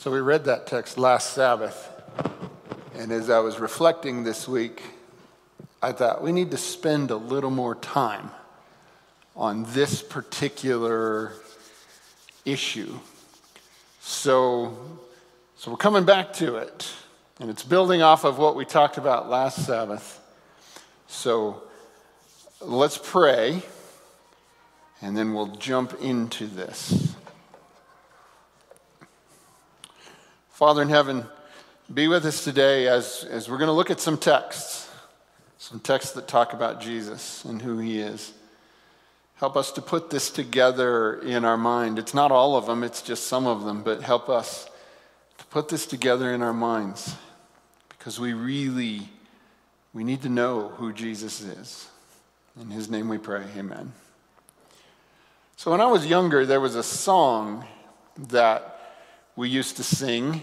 So we read that text last Sabbath. And as I was reflecting this week, I thought we need to spend a little more time on this particular issue. So, so we're coming back to it, and it's building off of what we talked about last Sabbath. So let's pray, and then we'll jump into this. Father in heaven, be with us today as, as we're going to look at some texts, some texts that talk about Jesus and who he is. Help us to put this together in our mind. It's not all of them, it's just some of them, but help us to put this together in our minds because we really we need to know who Jesus is. In his name we pray. Amen. So when I was younger, there was a song that we used to sing.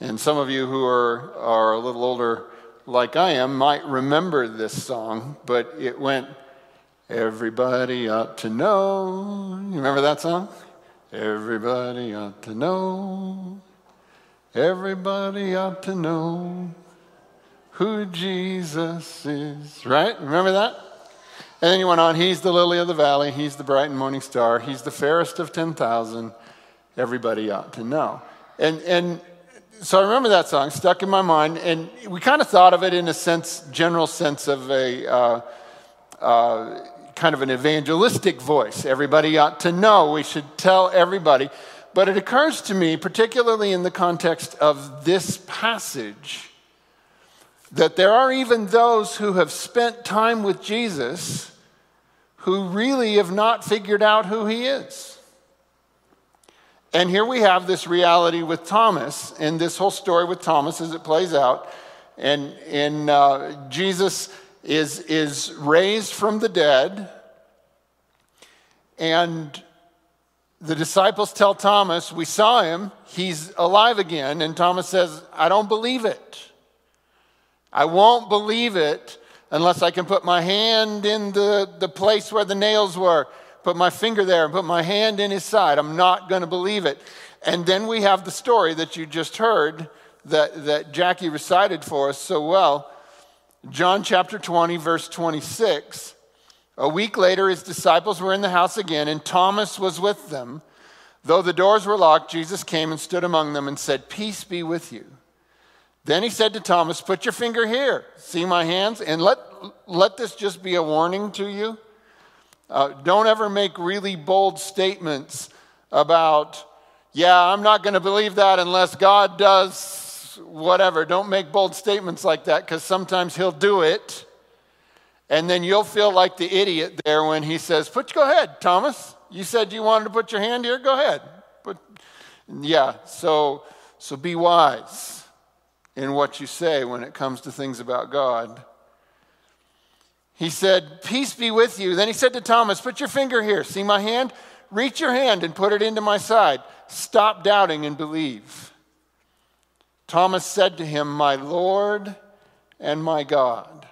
And some of you who are, are a little older, like I am, might remember this song, but it went, Everybody ought to know. You remember that song? Everybody ought to know. Everybody ought to know who Jesus is. Right? Remember that? And then you went on, He's the lily of the valley, He's the bright and morning star, He's the fairest of 10,000 everybody ought to know. And, and so I remember that song stuck in my mind, and we kind of thought of it in a sense, general sense of a uh, uh, kind of an evangelistic voice. Everybody ought to know. We should tell everybody. But it occurs to me, particularly in the context of this passage, that there are even those who have spent time with Jesus who really have not figured out who he is. And here we have this reality with Thomas, and this whole story with Thomas as it plays out. And, and uh, Jesus is, is raised from the dead, and the disciples tell Thomas, We saw him, he's alive again. And Thomas says, I don't believe it. I won't believe it unless I can put my hand in the, the place where the nails were put my finger there and put my hand in his side. I'm not going to believe it. And then we have the story that you just heard that, that Jackie recited for us so well. John chapter 20, verse 26. A week later, his disciples were in the house again, and Thomas was with them. Though the doors were locked, Jesus came and stood among them and said, Peace be with you. Then he said to Thomas, Put your finger here, see my hands, and let, let this just be a warning to you. Uh, don't ever make really bold statements about, yeah, I'm not going to believe that unless God does whatever. Don't make bold statements like that because sometimes He'll do it. And then you'll feel like the idiot there when He says, Put, go ahead, Thomas. You said you wanted to put your hand here. Go ahead. But yeah, so, so be wise in what you say when it comes to things about God. He said, Peace be with you. Then he said to Thomas, Put your finger here. See my hand? Reach your hand and put it into my side. Stop doubting and believe. Thomas said to him, My Lord and my God.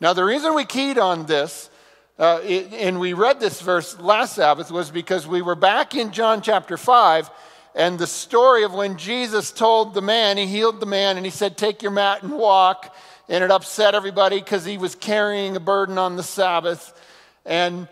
Now, the reason we keyed on this, uh, and we read this verse last Sabbath, was because we were back in John chapter 5, and the story of when Jesus told the man, he healed the man, and he said, Take your mat and walk and it upset everybody because he was carrying a burden on the Sabbath. And,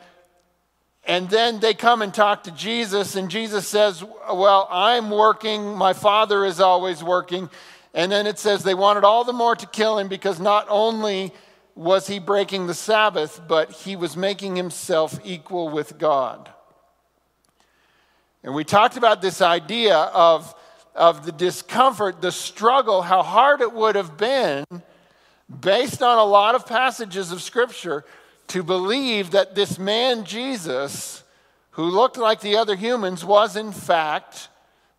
and then they come and talk to Jesus, and Jesus says, Well, I'm working, my Father is always working. And then it says they wanted all the more to kill him because not only was he breaking the Sabbath, but he was making himself equal with God. And we talked about this idea of, of the discomfort, the struggle, how hard it would have been based on a lot of passages of Scripture, to believe that this man Jesus, who looked like the other humans, was in fact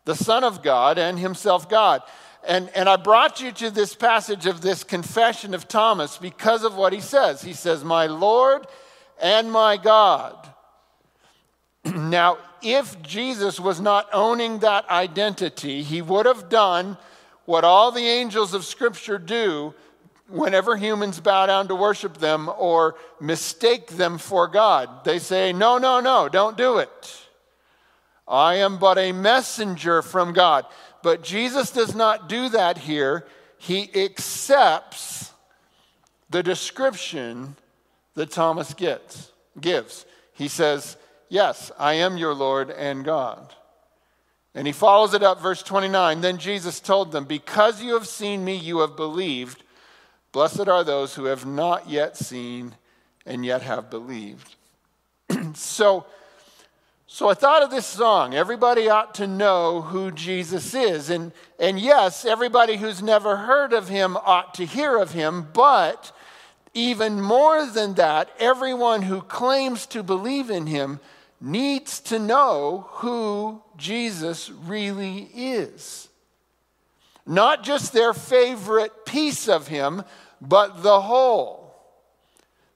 the Son of God and himself God. And, and I brought you to this passage of this confession of Thomas because of what he says. He says, My Lord and my God. now, if Jesus was not owning that identity, he would have done what all the angels of Scripture do whenever humans bow down to worship them or mistake them for God. They say, No, no, no, don't do it. I am but a messenger from God. But Jesus does not do that here. He accepts the description that Thomas gets, gives. He says, Yes, I am your Lord and God. And he follows it up, verse 29. Then Jesus told them, Because you have seen me, you have believed. Blessed are those who have not yet seen and yet have believed. so, so I thought of this song. Everybody ought to know who Jesus is. And, and yes, everybody who's never heard of him ought to hear of him, but even more than that, everyone who claims to believe in him needs to know who Jesus really is. Not just their favorite piece of him, but the whole.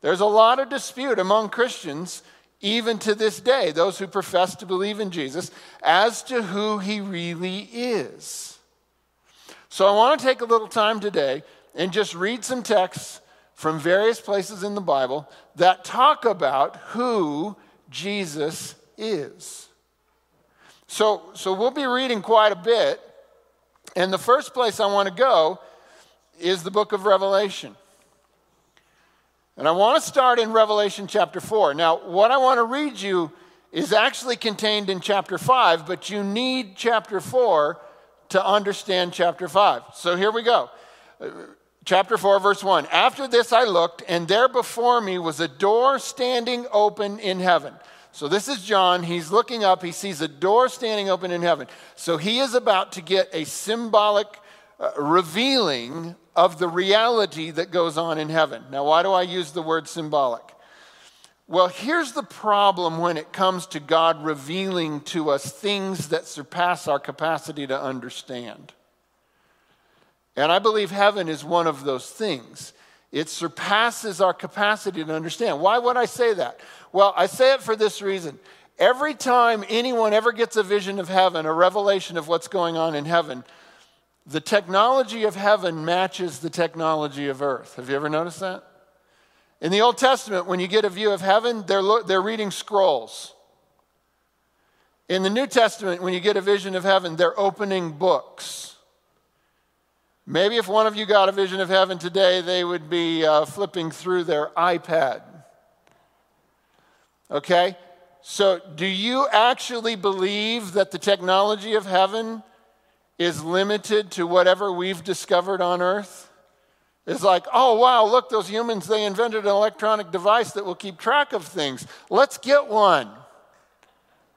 There's a lot of dispute among Christians, even to this day, those who profess to believe in Jesus, as to who he really is. So I want to take a little time today and just read some texts from various places in the Bible that talk about who Jesus is. So, so we'll be reading quite a bit. And the first place I want to go is the book of Revelation. And I want to start in Revelation chapter 4. Now, what I want to read you is actually contained in chapter 5, but you need chapter 4 to understand chapter 5. So here we go. Chapter 4, verse 1. After this I looked, and there before me was a door standing open in heaven. So this is John. He's looking up. He sees a door standing open in heaven. So he is about to get a symbolic uh, revealing of the reality that goes on in heaven. Now, why do I use the word symbolic? Well, here's the problem when it comes to God revealing to us things that surpass our capacity to understand. And I believe heaven is one of those things. It surpasses our capacity to understand. Why would I say that? Well, I say it for this reason. Every time anyone ever gets a vision of heaven, a revelation of what's going on in heaven, the technology of heaven matches the technology of earth. Have you ever noticed that? In the Old Testament, when you get a view of heaven, they're, lo- they're reading scrolls. In the New Testament, when you get a vision of heaven, they're opening books. Maybe if one of you got a vision of heaven today, they would be uh, flipping through their iPad. Okay? So, do you actually believe that the technology of heaven is limited to whatever we've discovered on earth? It's like, oh, wow, look, those humans, they invented an electronic device that will keep track of things. Let's get one.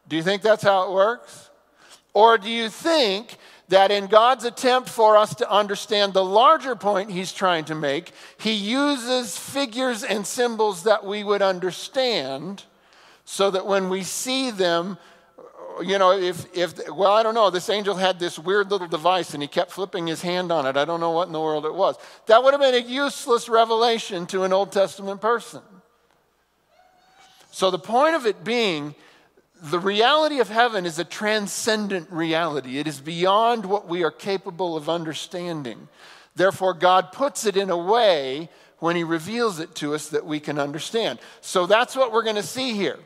Do you think that's how it works? Or do you think that in God's attempt for us to understand the larger point he's trying to make, he uses figures and symbols that we would understand so that when we see them, you know, if, if, well, I don't know, this angel had this weird little device and he kept flipping his hand on it. I don't know what in the world it was. That would have been a useless revelation to an Old Testament person. So the point of it being, the reality of heaven is a transcendent reality. It is beyond what we are capable of understanding. Therefore, God puts it in a way when He reveals it to us that we can understand. So that's what we're going to see here.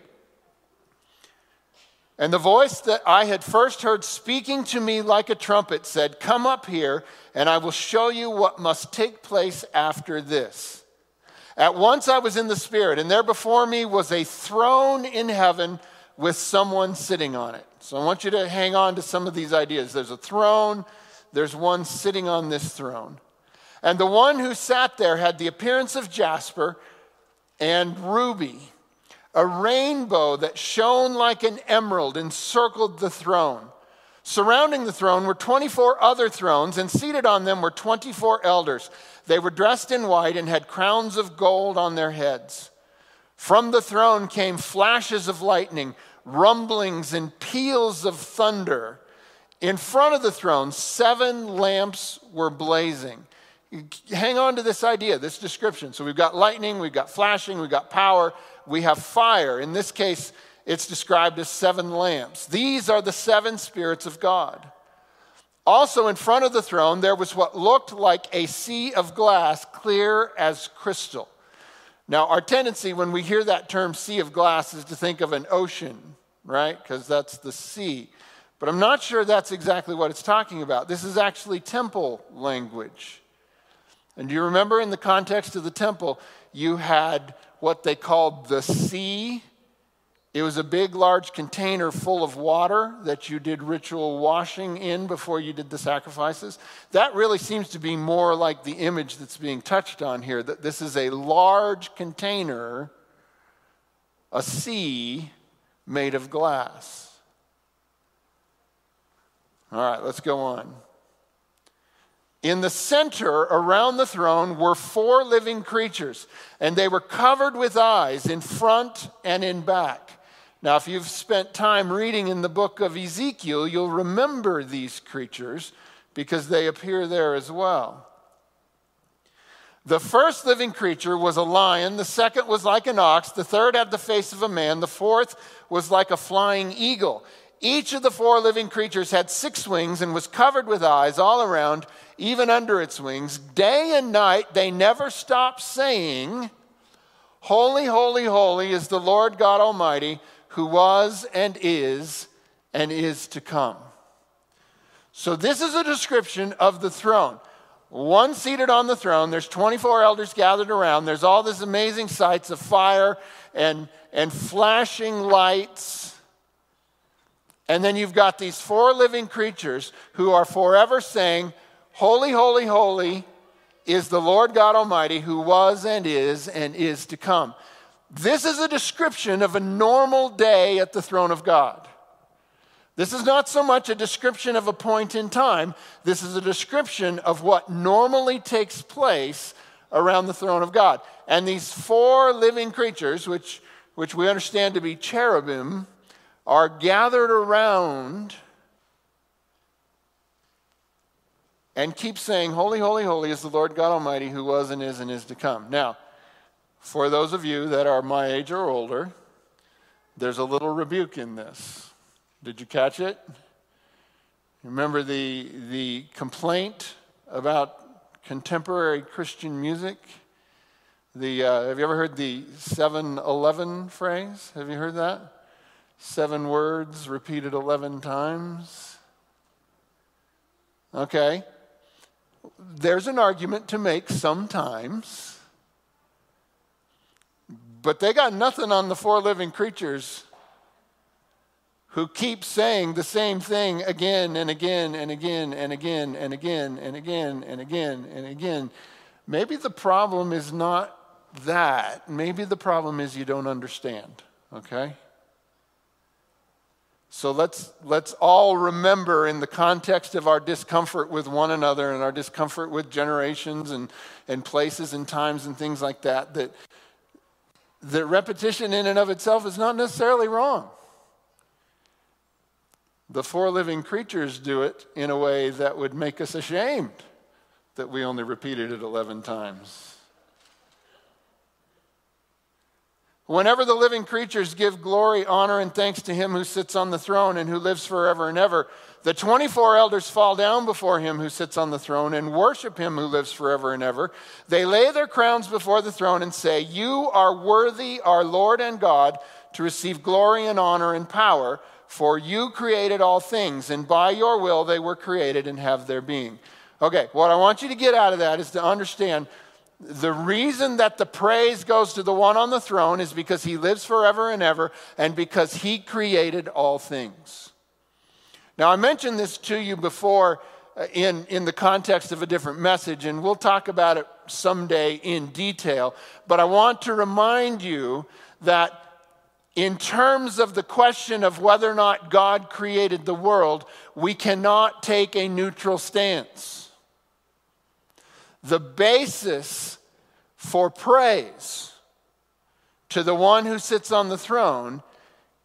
And the voice that I had first heard speaking to me like a trumpet said, Come up here, and I will show you what must take place after this. At once I was in the Spirit, and there before me was a throne in heaven with someone sitting on it. So I want you to hang on to some of these ideas. There's a throne, there's one sitting on this throne. And the one who sat there had the appearance of jasper and ruby. A rainbow that shone like an emerald encircled the throne. Surrounding the throne were 24 other thrones, and seated on them were 24 elders. They were dressed in white and had crowns of gold on their heads. From the throne came flashes of lightning, rumblings, and peals of thunder. In front of the throne, seven lamps were blazing. Hang on to this idea, this description. So we've got lightning, we've got flashing, we've got power, we have fire. In this case, it's described as seven lamps. These are the seven spirits of God. Also, in front of the throne, there was what looked like a sea of glass, clear as crystal. Now, our tendency when we hear that term sea of glass is to think of an ocean, right? Because that's the sea. But I'm not sure that's exactly what it's talking about. This is actually temple language. And do you remember in the context of the temple, you had what they called the sea it was a big, large container full of water that you did ritual washing in before you did the sacrifices. That really seems to be more like the image that's being touched on here that this is a large container, a sea made of glass. All right, let's go on. In the center around the throne were four living creatures, and they were covered with eyes in front and in back. Now, if you've spent time reading in the book of Ezekiel, you'll remember these creatures because they appear there as well. The first living creature was a lion, the second was like an ox, the third had the face of a man, the fourth was like a flying eagle. Each of the four living creatures had six wings and was covered with eyes all around, even under its wings. Day and night they never stop saying, Holy, holy, holy is the Lord God Almighty who was and is and is to come. So, this is a description of the throne. One seated on the throne, there's 24 elders gathered around. There's all these amazing sights of fire and, and flashing lights. And then you've got these four living creatures who are forever saying, Holy, holy, holy is the Lord God Almighty who was and is and is to come. This is a description of a normal day at the throne of God. This is not so much a description of a point in time, this is a description of what normally takes place around the throne of God. And these four living creatures, which, which we understand to be cherubim, are gathered around and keep saying, Holy, holy, holy is the Lord God Almighty who was and is and is to come. Now, for those of you that are my age or older, there's a little rebuke in this. Did you catch it? Remember the, the complaint about contemporary Christian music? The, uh, have you ever heard the 7 11 phrase? Have you heard that? Seven words repeated 11 times. Okay. There's an argument to make sometimes but they got nothing on the four living creatures who keep saying the same thing again and again and again and again and again and again and again and again. Maybe the problem is not that. Maybe the problem is you don't understand, okay? So let's, let's all remember in the context of our discomfort with one another and our discomfort with generations and, and places and times and things like that, that that repetition in and of itself is not necessarily wrong. The four living creatures do it in a way that would make us ashamed that we only repeated it 11 times. Whenever the living creatures give glory, honor, and thanks to him who sits on the throne and who lives forever and ever, the 24 elders fall down before him who sits on the throne and worship him who lives forever and ever. They lay their crowns before the throne and say, You are worthy, our Lord and God, to receive glory and honor and power, for you created all things, and by your will they were created and have their being. Okay, what I want you to get out of that is to understand the reason that the praise goes to the one on the throne is because he lives forever and ever and because he created all things. Now, I mentioned this to you before uh, in, in the context of a different message, and we'll talk about it someday in detail. But I want to remind you that in terms of the question of whether or not God created the world, we cannot take a neutral stance. The basis for praise to the one who sits on the throne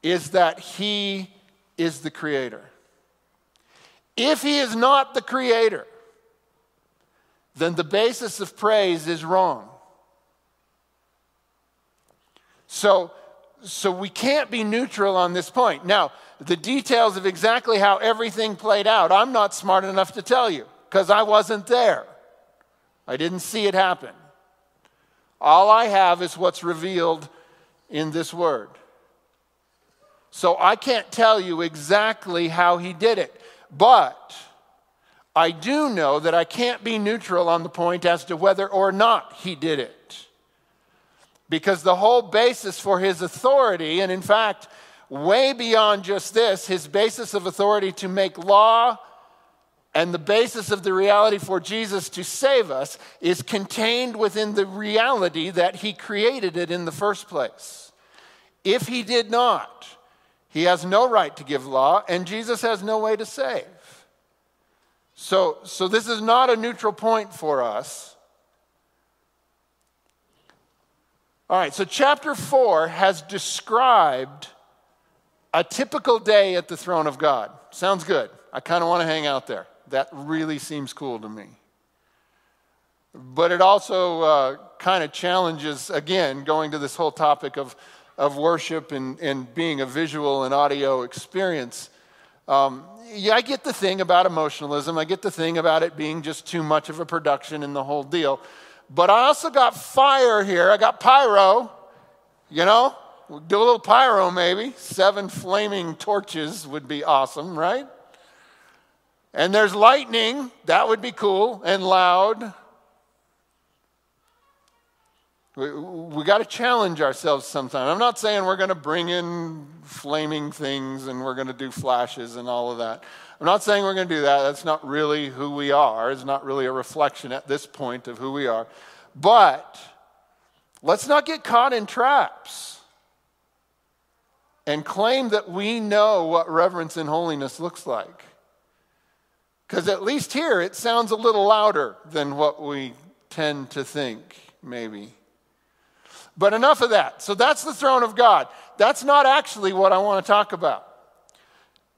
is that he is the creator. If he is not the creator, then the basis of praise is wrong. So, so we can't be neutral on this point. Now, the details of exactly how everything played out, I'm not smart enough to tell you because I wasn't there. I didn't see it happen. All I have is what's revealed in this word. So I can't tell you exactly how he did it. But I do know that I can't be neutral on the point as to whether or not he did it. Because the whole basis for his authority, and in fact, way beyond just this, his basis of authority to make law and the basis of the reality for Jesus to save us is contained within the reality that he created it in the first place. If he did not, he has no right to give law, and Jesus has no way to save. So, so this is not a neutral point for us. All right, so chapter 4 has described a typical day at the throne of God. Sounds good. I kind of want to hang out there. That really seems cool to me. But it also uh, kind of challenges, again, going to this whole topic of, of worship and, and being a visual and audio experience. Um, yeah, I get the thing about emotionalism. I get the thing about it being just too much of a production and the whole deal. But I also got fire here. I got pyro, you know? We'll do a little pyro maybe. Seven flaming torches would be awesome, right? And there's lightning. That would be cool and loud. We, we got to challenge ourselves sometimes. I'm not saying we're going to bring in flaming things and we're going to do flashes and all of that. I'm not saying we're going to do that. That's not really who we are. It's not really a reflection at this point of who we are. But let's not get caught in traps and claim that we know what reverence and holiness looks like. Because at least here it sounds a little louder than what we tend to think, maybe. But enough of that. So that's the throne of God. That's not actually what I want to talk about.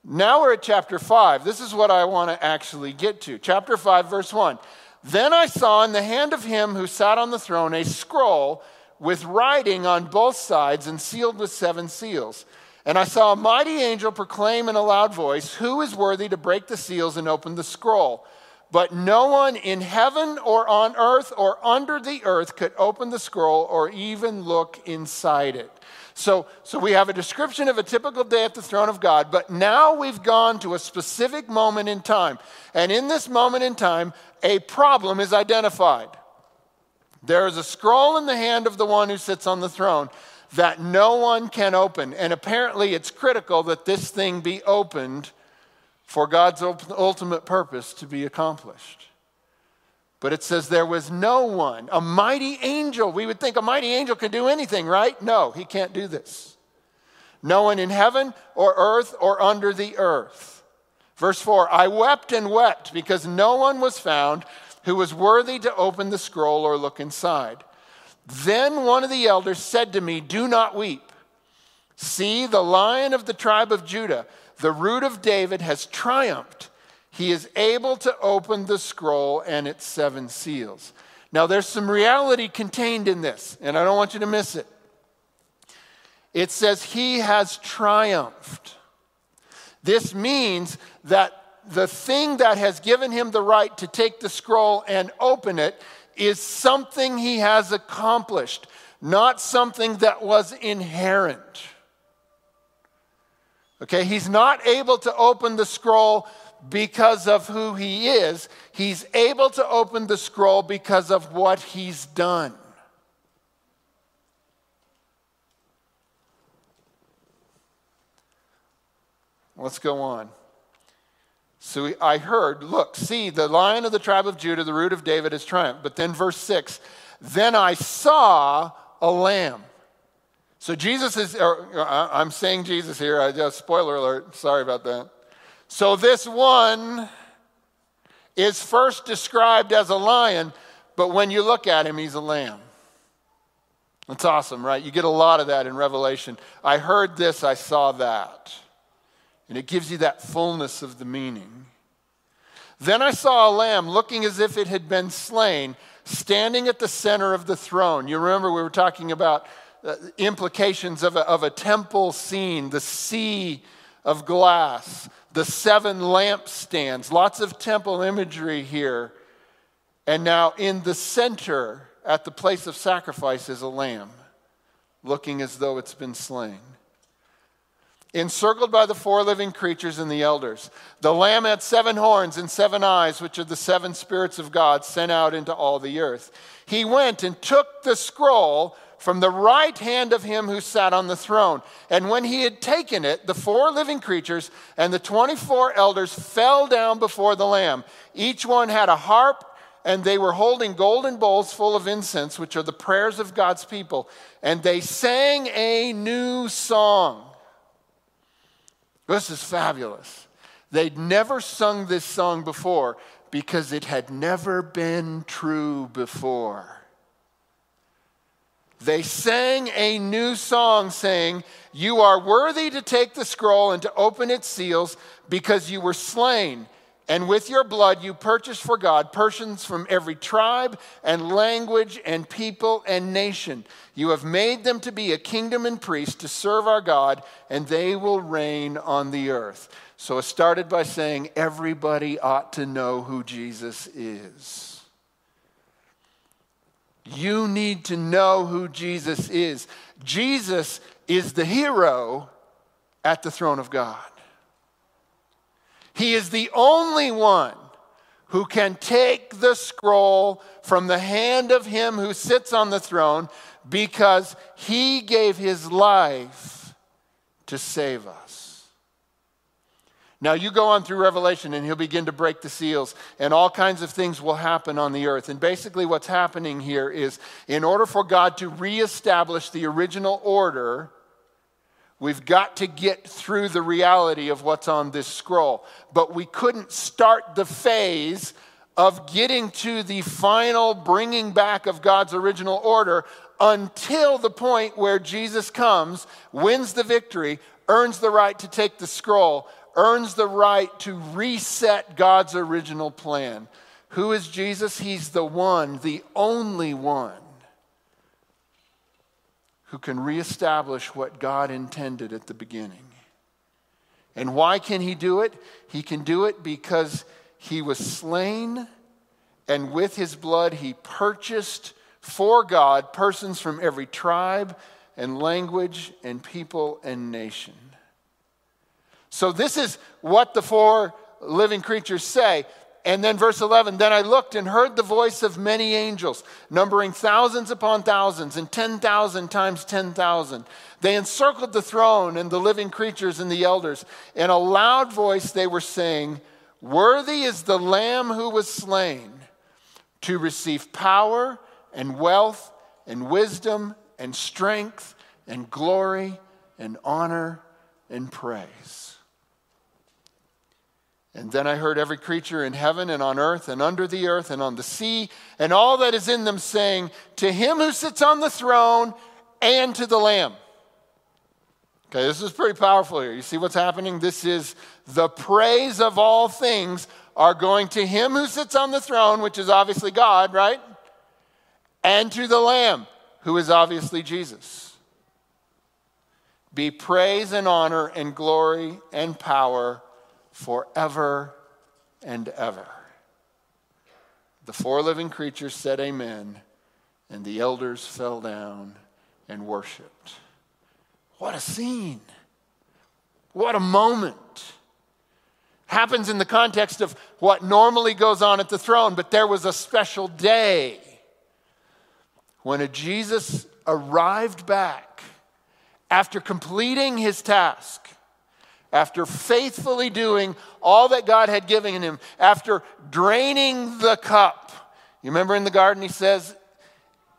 Now we're at chapter 5. This is what I want to actually get to. Chapter 5, verse 1. Then I saw in the hand of him who sat on the throne a scroll with writing on both sides and sealed with seven seals. And I saw a mighty angel proclaim in a loud voice, Who is worthy to break the seals and open the scroll? But no one in heaven or on earth or under the earth could open the scroll or even look inside it. So, so we have a description of a typical day at the throne of God, but now we've gone to a specific moment in time. And in this moment in time, a problem is identified. There is a scroll in the hand of the one who sits on the throne that no one can open. And apparently, it's critical that this thing be opened for God's ultimate purpose to be accomplished. But it says there was no one, a mighty angel. We would think a mighty angel can do anything, right? No, he can't do this. No one in heaven or earth or under the earth. Verse 4 I wept and wept because no one was found who was worthy to open the scroll or look inside. Then one of the elders said to me, Do not weep. See, the lion of the tribe of Judah the root of David has triumphed. He is able to open the scroll and its seven seals. Now, there's some reality contained in this, and I don't want you to miss it. It says, He has triumphed. This means that the thing that has given him the right to take the scroll and open it is something he has accomplished, not something that was inherent. Okay, he's not able to open the scroll because of who he is, he's able to open the scroll because of what he's done. Let's go on. So I heard, look, see, the lion of the tribe of Judah, the root of David, has triumphed. But then, verse 6 then I saw a lamb so Jesus is, uh, I'm saying Jesus here, I just, spoiler alert, sorry about that. So this one is first described as a lion, but when you look at him, he's a lamb. That's awesome, right? You get a lot of that in Revelation. I heard this, I saw that. And it gives you that fullness of the meaning. Then I saw a lamb looking as if it had been slain, standing at the center of the throne. You remember we were talking about uh, implications of a, of a temple scene, the sea of glass, the seven lampstands, lots of temple imagery here. And now in the center, at the place of sacrifice, is a lamb, looking as though it's been slain. Encircled by the four living creatures and the elders. The Lamb had seven horns and seven eyes, which are the seven spirits of God sent out into all the earth. He went and took the scroll from the right hand of him who sat on the throne. And when he had taken it, the four living creatures and the 24 elders fell down before the Lamb. Each one had a harp, and they were holding golden bowls full of incense, which are the prayers of God's people. And they sang a new song. This is fabulous. They'd never sung this song before because it had never been true before. They sang a new song saying, You are worthy to take the scroll and to open its seals because you were slain and with your blood you purchased for God persons from every tribe and language and people and nation. You have made them to be a kingdom and priests to serve our God, and they will reign on the earth. So it started by saying everybody ought to know who Jesus is. You need to know who Jesus is. Jesus is the hero at the throne of God. He is the only one who can take the scroll from the hand of him who sits on the throne because he gave his life to save us. Now, you go on through Revelation and he'll begin to break the seals, and all kinds of things will happen on the earth. And basically, what's happening here is in order for God to reestablish the original order, We've got to get through the reality of what's on this scroll. But we couldn't start the phase of getting to the final bringing back of God's original order until the point where Jesus comes, wins the victory, earns the right to take the scroll, earns the right to reset God's original plan. Who is Jesus? He's the one, the only one who can reestablish what God intended at the beginning. And why can he do it? He can do it because he was slain, and with his blood, he purchased for God persons from every tribe and language and people and nation. So, this is what the four living creatures say. And then, verse 11 Then I looked and heard the voice of many angels, numbering thousands upon thousands and 10,000 times 10,000. They encircled the throne and the living creatures and the elders. In a loud voice, they were saying, Worthy is the Lamb who was slain to receive power and wealth and wisdom and strength and glory and honor and praise. And then I heard every creature in heaven and on earth and under the earth and on the sea and all that is in them saying, To him who sits on the throne and to the Lamb. Okay, this is pretty powerful here. You see what's happening? This is the praise of all things are going to him who sits on the throne, which is obviously God, right? And to the Lamb, who is obviously Jesus. Be praise and honor and glory and power forever and ever. The four living creatures said, Amen, and the elders fell down and worshiped. What a scene! What a moment! Happens in the context of what normally goes on at the throne, but there was a special day when a Jesus arrived back after completing his task after faithfully doing all that God had given him, after draining the cup. You remember in the garden, he says,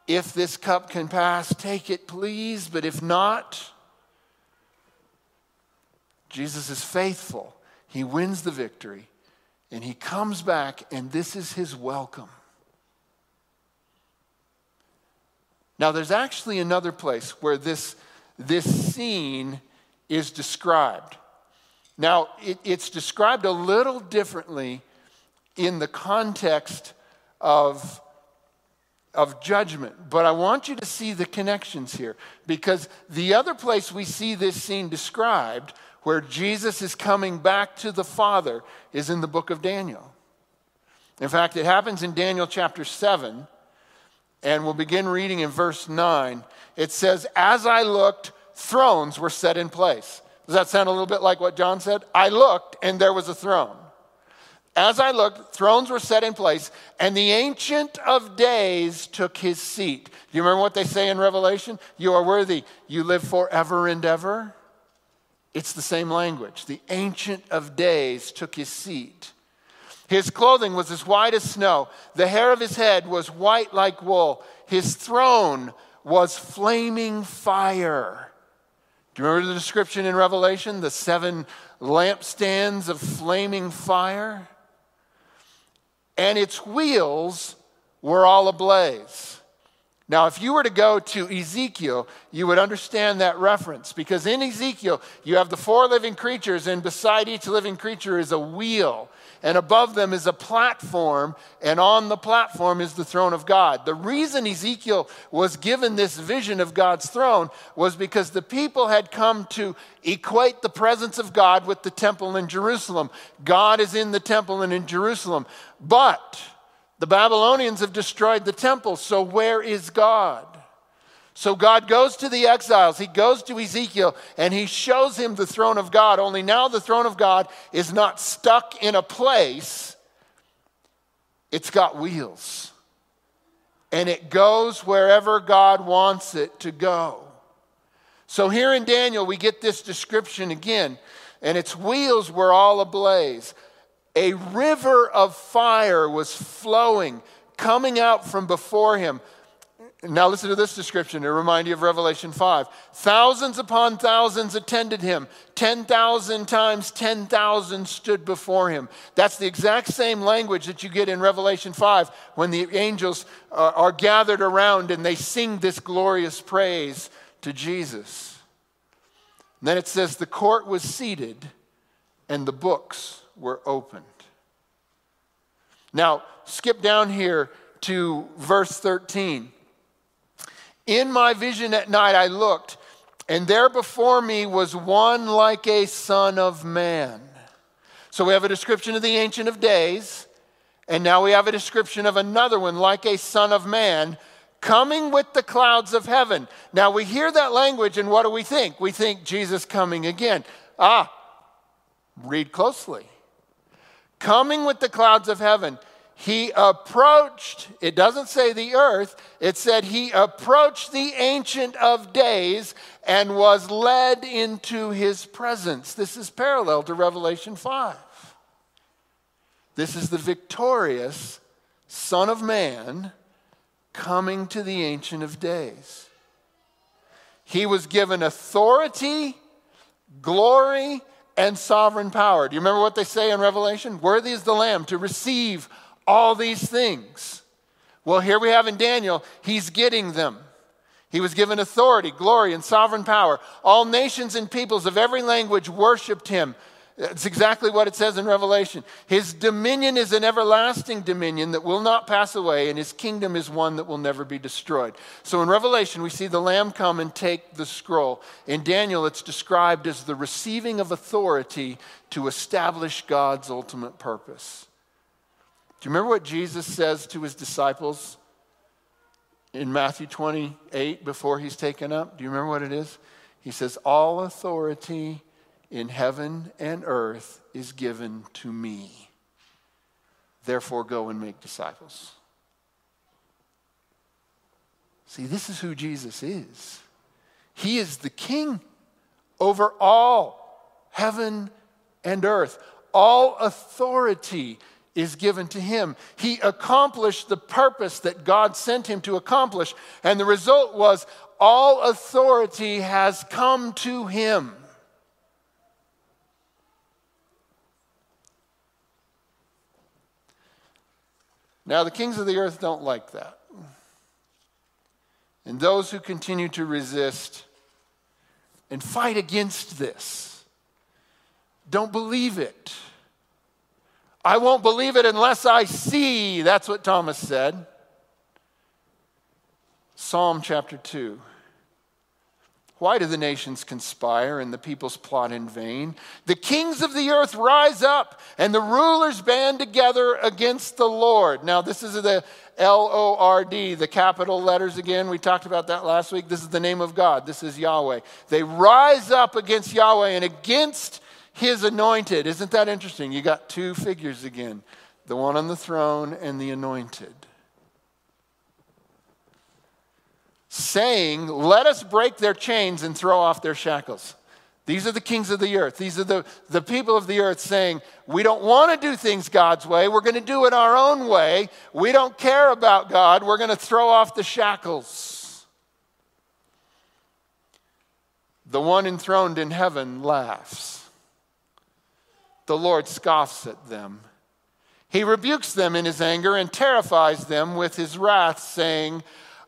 If this cup can pass, take it, please, but if not, Jesus is faithful. He wins the victory, and he comes back, and this is his welcome. Now, there's actually another place where this, this scene is described. Now, it, it's described a little differently in the context of, of judgment, but I want you to see the connections here because the other place we see this scene described, where Jesus is coming back to the Father, is in the book of Daniel. In fact, it happens in Daniel chapter 7, and we'll begin reading in verse 9. It says, As I looked, thrones were set in place. Does that sound a little bit like what John said? I looked, and there was a throne. As I looked, thrones were set in place, and the Ancient of Days took his seat. Do you remember what they say in Revelation? You are worthy, you live forever and ever. It's the same language. The Ancient of Days took his seat. His clothing was as white as snow, the hair of his head was white like wool. His throne was flaming fire. You remember the description in Revelation? The seven lampstands of flaming fire? and its wheels were all ablaze. Now, if you were to go to Ezekiel, you would understand that reference because in Ezekiel, you have the four living creatures, and beside each living creature is a wheel and above them is a platform, and on the platform is the throne of God. The reason Ezekiel was given this vision of God's throne was because the people had come to equate the presence of God with the temple in Jerusalem. God is in the temple and in Jerusalem. But the Babylonians have destroyed the temple, so where is God? So God goes to the exiles, he goes to Ezekiel, and he shows him the throne of God. Only now the throne of God is not stuck in a place, it's got wheels. And it goes wherever God wants it to go. So here in Daniel, we get this description again, and its wheels were all ablaze. A river of fire was flowing, coming out from before him now, listen to this description to remind you of Revelation 5. Thousands upon thousands attended him. 10,000 times 10,000 stood before him. That's the exact same language that you get in Revelation 5 when the angels uh, are gathered around and they sing this glorious praise to Jesus. And then it says, The court was seated and the books were opened. Now, skip down here to verse 13. In my vision at night, I looked, and there before me was one like a son of man. So we have a description of the Ancient of Days, and now we have a description of another one like a son of man coming with the clouds of heaven. Now we hear that language, and what do we think? We think Jesus coming again. Ah, read closely. Coming with the clouds of heaven he approached, it doesn't say the earth, it said he approached the Ancient of Days and was led into his presence. This is parallel to Revelation 5. This is the victorious Son of Man coming to the Ancient of Days. He was given authority, glory, and sovereign power. Do you remember what they say in Revelation? Worthy is the Lamb to receive all these things. Well, here we have in Daniel, he's getting them. He was given authority, glory, and sovereign power. All nations and peoples of every language worshiped him. That's exactly what it says in Revelation. His dominion is an everlasting dominion that will not pass away, and his kingdom is one that will never be destroyed. So in Revelation, we see the Lamb come and take the scroll. In Daniel, it's described as the receiving of authority to establish God's ultimate purpose. Do you remember what Jesus says to his disciples in Matthew 28 before he's taken up? Do you remember what it is? He says, All authority in heaven and earth is given to me. Therefore, go and make disciples. See, this is who Jesus is. He is the king over all heaven and earth. All authority is given to him. He accomplished the purpose that God sent him to accomplish, and the result was all authority has come to him. Now, the kings of the earth don't like that. And those who continue to resist and fight against this don't believe it. I won't believe it unless I see. That's what Thomas said. Psalm chapter 2. Why do the nations conspire and the peoples plot in vain? The kings of the earth rise up and the rulers band together against the Lord. Now, this is the L O R D, the capital letters again. We talked about that last week. This is the name of God. This is Yahweh. They rise up against Yahweh and against his anointed. Isn't that interesting? You got two figures again the one on the throne and the anointed. saying, Let us break their chains and throw off their shackles. These are the kings of the earth. These are the, the people of the earth saying, We don't want to do things God's way. We're going to do it our own way. We don't care about God. We're going to throw off the shackles. The one enthroned in heaven laughs. The Lord scoffs at them. He rebukes them in his anger and terrifies them with his wrath, saying,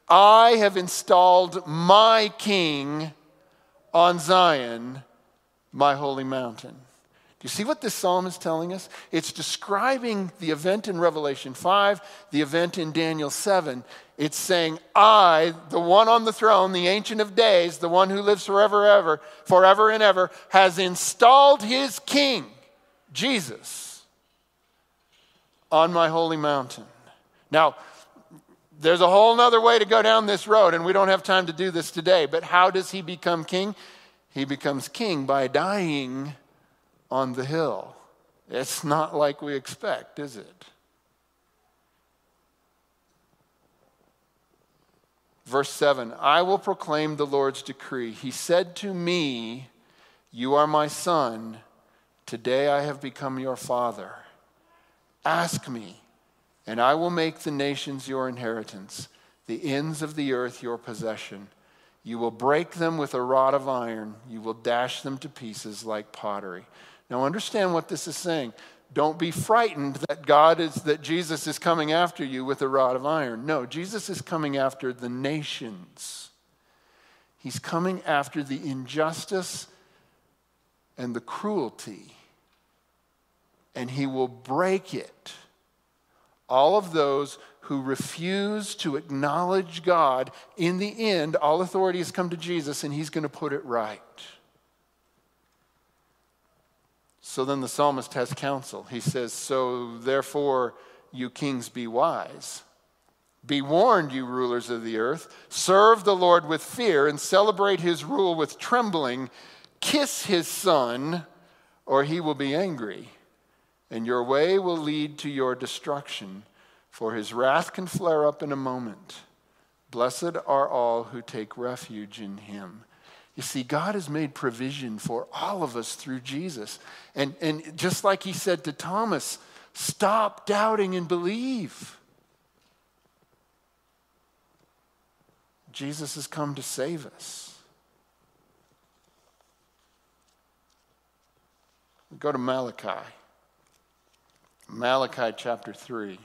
I have installed my king on Zion, my holy mountain. Do you see what this psalm is telling us? It's describing the event in Revelation 5, the event in Daniel 7. It's saying, I, the one on the throne, the Ancient of Days, the one who lives forever, ever, forever and ever, has installed his king, Jesus, on my holy mountain. Now, there's a whole other way to go down this road, and we don't have time to do this today. But how does he become king? He becomes king by dying on the hill. It's not like we expect, is it? Verse 7 I will proclaim the Lord's decree. He said to me, You are my son. Today I have become your father. Ask me and I will make the nations your inheritance, the ends of the earth your possession. You will break them with a rod of iron, you will dash them to pieces like pottery. Now, understand what this is saying. Don't be frightened that God is, that Jesus is coming after you with a rod of iron. No, Jesus is coming after the nations. He's coming after the injustice and the cruelty, and he will break it all of those who refuse to acknowledge God, in the end, all authority has come to Jesus and he's going to put it right. So then the psalmist has counsel. He says, So therefore, you kings, be wise. Be warned, you rulers of the earth. Serve the Lord with fear and celebrate his rule with trembling. Kiss his son, or he will be angry and your way will lead to your destruction, for his wrath can flare up in a moment. Blessed are all who take refuge in him. You see, God has made provision for all of us through Jesus. And, and just like he said to Thomas, stop doubting and believe. Jesus has come to save us. Go to Malachi. Malachi chapter 3.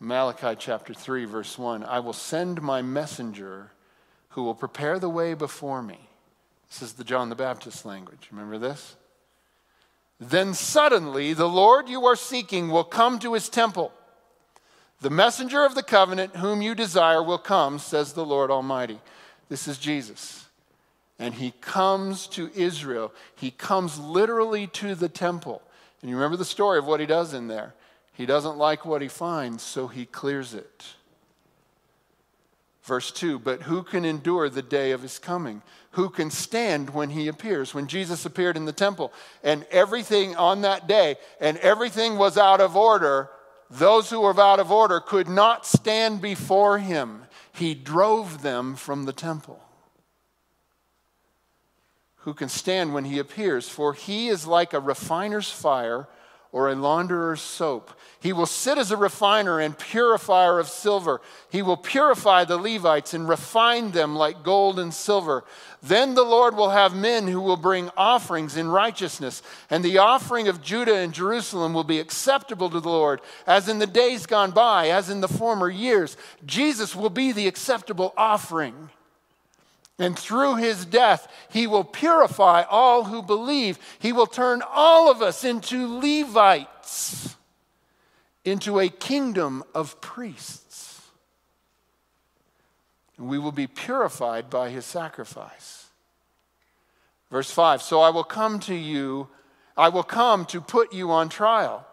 Malachi chapter 3, verse 1 I will send my messenger who will prepare the way before me. This is the John the Baptist language. Remember this? Then suddenly the Lord you are seeking will come to his temple. The messenger of the covenant whom you desire will come, says the Lord Almighty. This is Jesus. And he comes to Israel. He comes literally to the temple. And you remember the story of what he does in there. He doesn't like what he finds, so he clears it. Verse 2 But who can endure the day of his coming? Who can stand when he appears? When Jesus appeared in the temple and everything on that day and everything was out of order, those who were out of order could not stand before him he drove them from the temple. Who can stand when he appears? For he is like a refiner's fire or a launderer's soap. He will sit as a refiner and purifier of silver. He will purify the Levites and refine them like gold and silver. Then the Lord will have men who will bring offerings in righteousness, and the offering of Judah and Jerusalem will be acceptable to the Lord, as in the days gone by, as in the former years. Jesus will be the acceptable offering. And through his death, he will purify all who believe. He will turn all of us into Levites into a kingdom of priests. And we will be purified by his sacrifice. Verse 5 So I will come to you, I will come to put you on trial.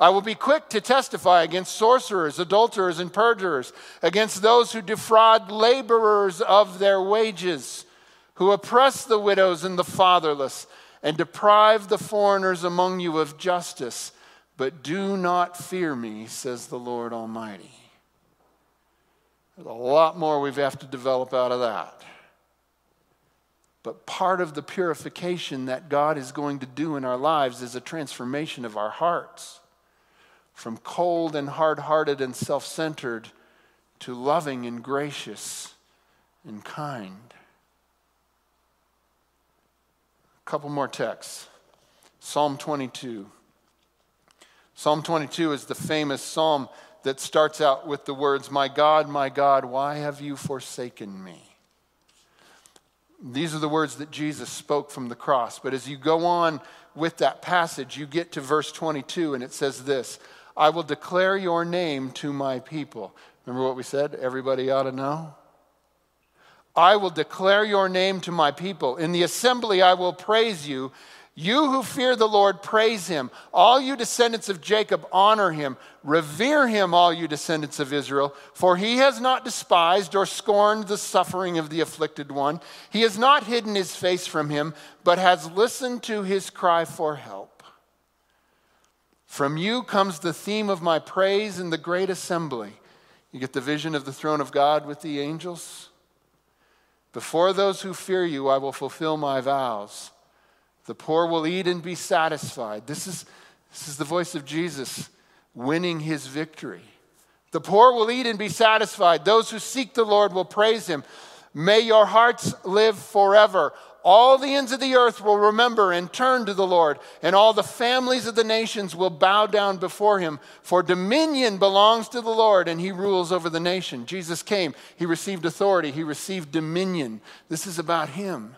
I will be quick to testify against sorcerers, adulterers, and perjurers, against those who defraud laborers of their wages, who oppress the widows and the fatherless, and deprive the foreigners among you of justice. But do not fear me, says the Lord Almighty. There's a lot more we have to develop out of that. But part of the purification that God is going to do in our lives is a transformation of our hearts from cold and hard hearted and self centered to loving and gracious and kind. A couple more texts Psalm 22. Psalm 22 is the famous psalm that starts out with the words, My God, my God, why have you forsaken me? These are the words that Jesus spoke from the cross. But as you go on with that passage, you get to verse 22, and it says this I will declare your name to my people. Remember what we said? Everybody ought to know. I will declare your name to my people. In the assembly, I will praise you. You who fear the Lord, praise him. All you descendants of Jacob, honor him. Revere him, all you descendants of Israel, for he has not despised or scorned the suffering of the afflicted one. He has not hidden his face from him, but has listened to his cry for help. From you comes the theme of my praise in the great assembly. You get the vision of the throne of God with the angels? Before those who fear you, I will fulfill my vows. The poor will eat and be satisfied. This is, this is the voice of Jesus winning his victory. The poor will eat and be satisfied. Those who seek the Lord will praise him. May your hearts live forever. All the ends of the earth will remember and turn to the Lord, and all the families of the nations will bow down before him. For dominion belongs to the Lord, and he rules over the nation. Jesus came, he received authority, he received dominion. This is about him.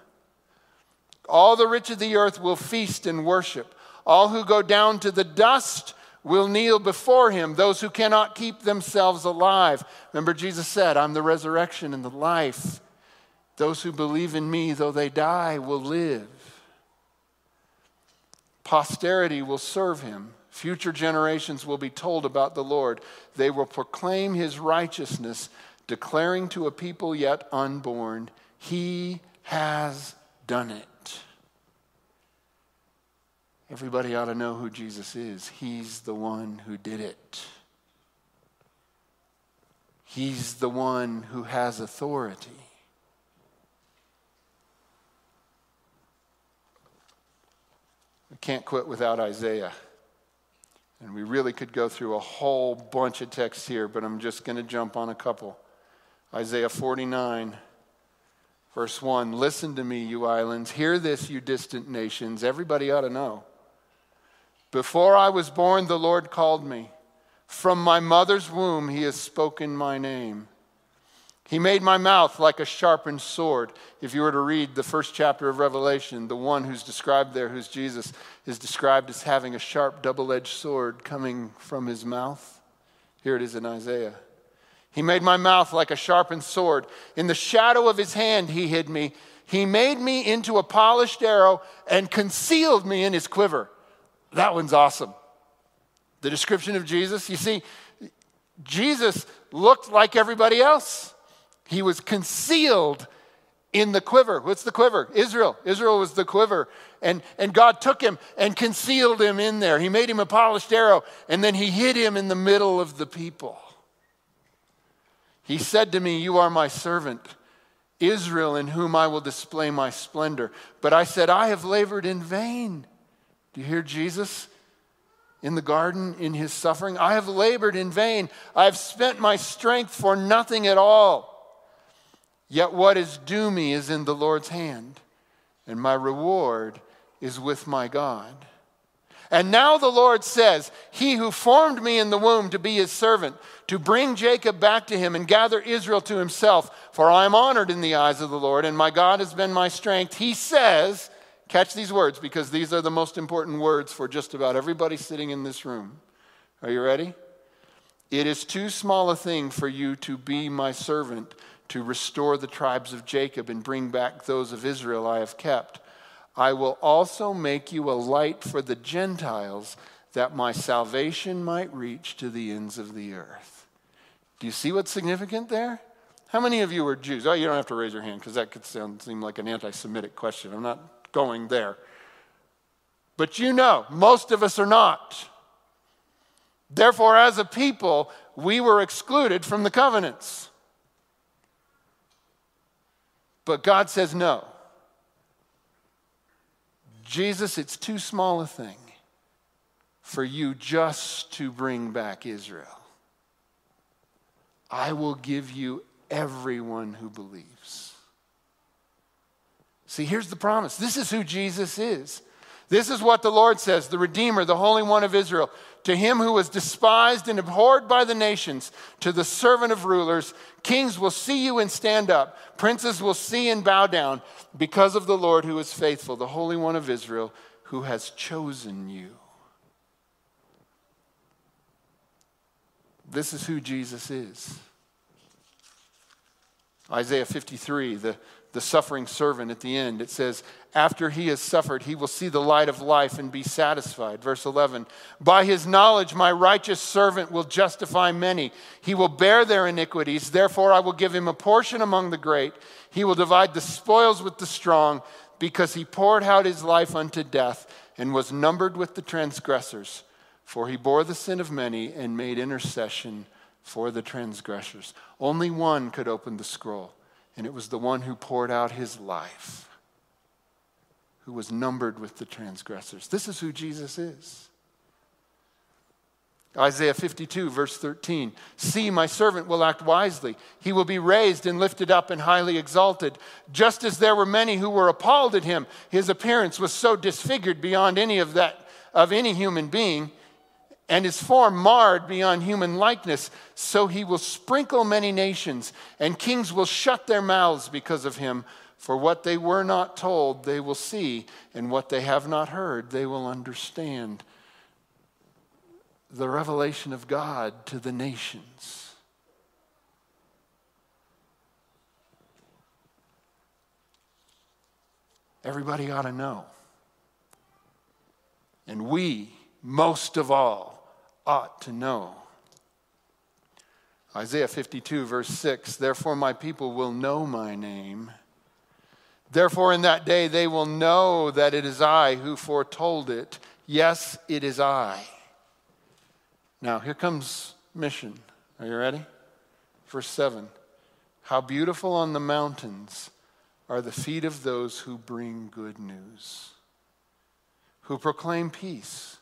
All the rich of the earth will feast and worship. All who go down to the dust will kneel before him, those who cannot keep themselves alive. Remember, Jesus said, I'm the resurrection and the life. Those who believe in me, though they die, will live. Posterity will serve him. Future generations will be told about the Lord. They will proclaim his righteousness, declaring to a people yet unborn, He has done it. Everybody ought to know who Jesus is. He's the one who did it. He's the one who has authority. We can't quit without Isaiah. And we really could go through a whole bunch of texts here, but I'm just going to jump on a couple. Isaiah 49. Verse 1 Listen to me, you islands. Hear this, you distant nations. Everybody ought to know. Before I was born, the Lord called me. From my mother's womb, he has spoken my name. He made my mouth like a sharpened sword. If you were to read the first chapter of Revelation, the one who's described there, who's Jesus, is described as having a sharp, double edged sword coming from his mouth. Here it is in Isaiah. He made my mouth like a sharpened sword. In the shadow of his hand, he hid me. He made me into a polished arrow and concealed me in his quiver. That one's awesome. The description of Jesus, you see, Jesus looked like everybody else. He was concealed in the quiver. What's the quiver? Israel. Israel was the quiver. And, and God took him and concealed him in there. He made him a polished arrow, and then he hid him in the middle of the people. He said to me, You are my servant, Israel, in whom I will display my splendor. But I said, I have labored in vain. Do you hear Jesus in the garden in his suffering? I have labored in vain. I have spent my strength for nothing at all. Yet what is due me is in the Lord's hand, and my reward is with my God. And now the Lord says, He who formed me in the womb to be his servant, to bring Jacob back to him and gather Israel to himself, for I am honored in the eyes of the Lord, and my God has been my strength. He says, Catch these words because these are the most important words for just about everybody sitting in this room. Are you ready? It is too small a thing for you to be my servant to restore the tribes of Jacob and bring back those of Israel I have kept. I will also make you a light for the Gentiles that my salvation might reach to the ends of the earth. Do you see what's significant there? How many of you are Jews? Oh, you don't have to raise your hand because that could sound, seem like an anti Semitic question. I'm not going there. But you know, most of us are not. Therefore, as a people, we were excluded from the covenants. But God says no. Jesus, it's too small a thing for you just to bring back Israel. I will give you everyone who believes. See, here's the promise. This is who Jesus is. This is what the Lord says the Redeemer, the Holy One of Israel. To him who was despised and abhorred by the nations, to the servant of rulers, kings will see you and stand up, princes will see and bow down, because of the Lord who is faithful, the Holy One of Israel, who has chosen you. This is who Jesus is. Isaiah 53, the the suffering servant at the end. It says, After he has suffered, he will see the light of life and be satisfied. Verse 11, By his knowledge, my righteous servant will justify many. He will bear their iniquities. Therefore, I will give him a portion among the great. He will divide the spoils with the strong, because he poured out his life unto death and was numbered with the transgressors. For he bore the sin of many and made intercession for the transgressors. Only one could open the scroll and it was the one who poured out his life, who was numbered with the transgressors. This is who Jesus is. Isaiah 52, verse 13. See, my servant will act wisely. He will be raised and lifted up and highly exalted. Just as there were many who were appalled at him, his appearance was so disfigured beyond any of that of any human being and his form marred beyond human likeness. So he will sprinkle many nations, and kings will shut their mouths because of him. For what they were not told, they will see, and what they have not heard, they will understand. The revelation of God to the nations. Everybody ought to know. And we, most of all, ought to know. Isaiah 52, verse 6 Therefore, my people will know my name. Therefore, in that day, they will know that it is I who foretold it. Yes, it is I. Now, here comes mission. Are you ready? Verse 7 How beautiful on the mountains are the feet of those who bring good news, who proclaim peace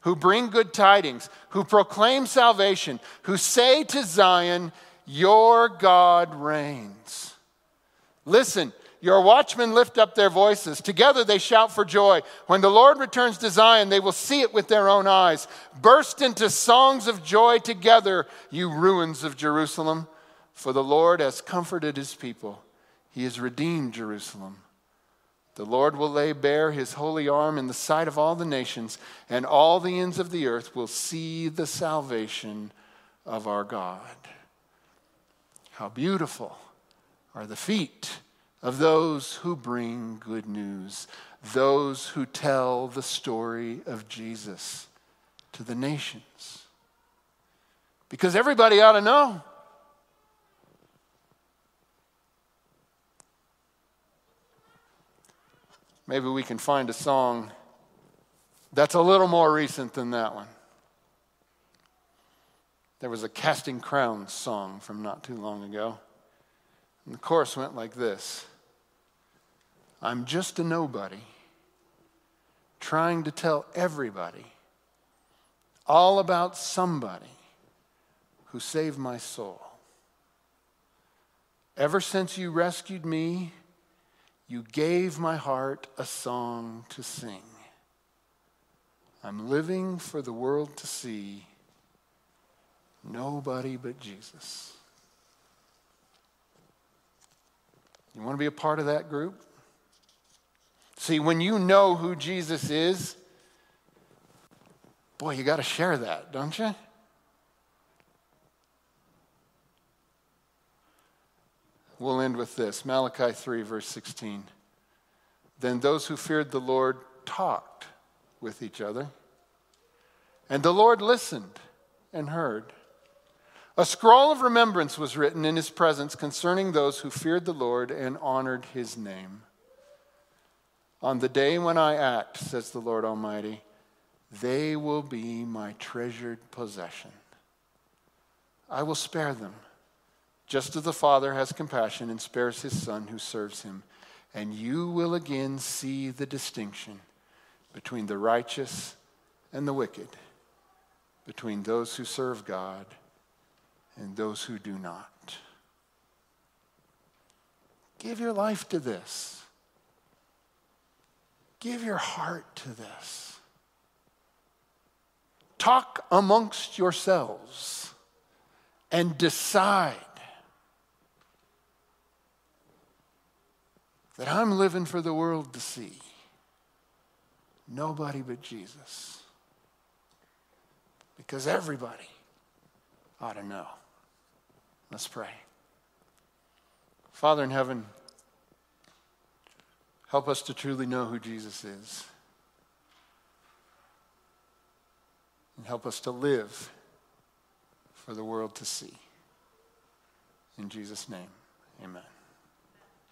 who bring good tidings, who proclaim salvation, who say to Zion, Your God reigns. Listen, your watchmen lift up their voices. Together they shout for joy. When the Lord returns to Zion, they will see it with their own eyes. Burst into songs of joy together, you ruins of Jerusalem. For the Lord has comforted his people, he has redeemed Jerusalem. The Lord will lay bare his holy arm in the sight of all the nations, and all the ends of the earth will see the salvation of our God. How beautiful are the feet of those who bring good news, those who tell the story of Jesus to the nations. Because everybody ought to know. Maybe we can find a song that's a little more recent than that one. There was a Casting Crowns song from not too long ago. And the chorus went like this I'm just a nobody trying to tell everybody all about somebody who saved my soul. Ever since you rescued me, you gave my heart a song to sing. I'm living for the world to see nobody but Jesus. You want to be a part of that group? See, when you know who Jesus is, boy, you got to share that, don't you? We'll end with this Malachi 3, verse 16. Then those who feared the Lord talked with each other, and the Lord listened and heard. A scroll of remembrance was written in his presence concerning those who feared the Lord and honored his name. On the day when I act, says the Lord Almighty, they will be my treasured possession. I will spare them, just as the Father has compassion and spares his Son who serves him. And you will again see the distinction between the righteous and the wicked, between those who serve God and those who do not. Give your life to this. Give your heart to this. Talk amongst yourselves and decide that I'm living for the world to see. Nobody but Jesus. Because everybody ought to know. Let's pray. Father in heaven, help us to truly know who Jesus is. And help us to live for the world to see. In Jesus' name, amen.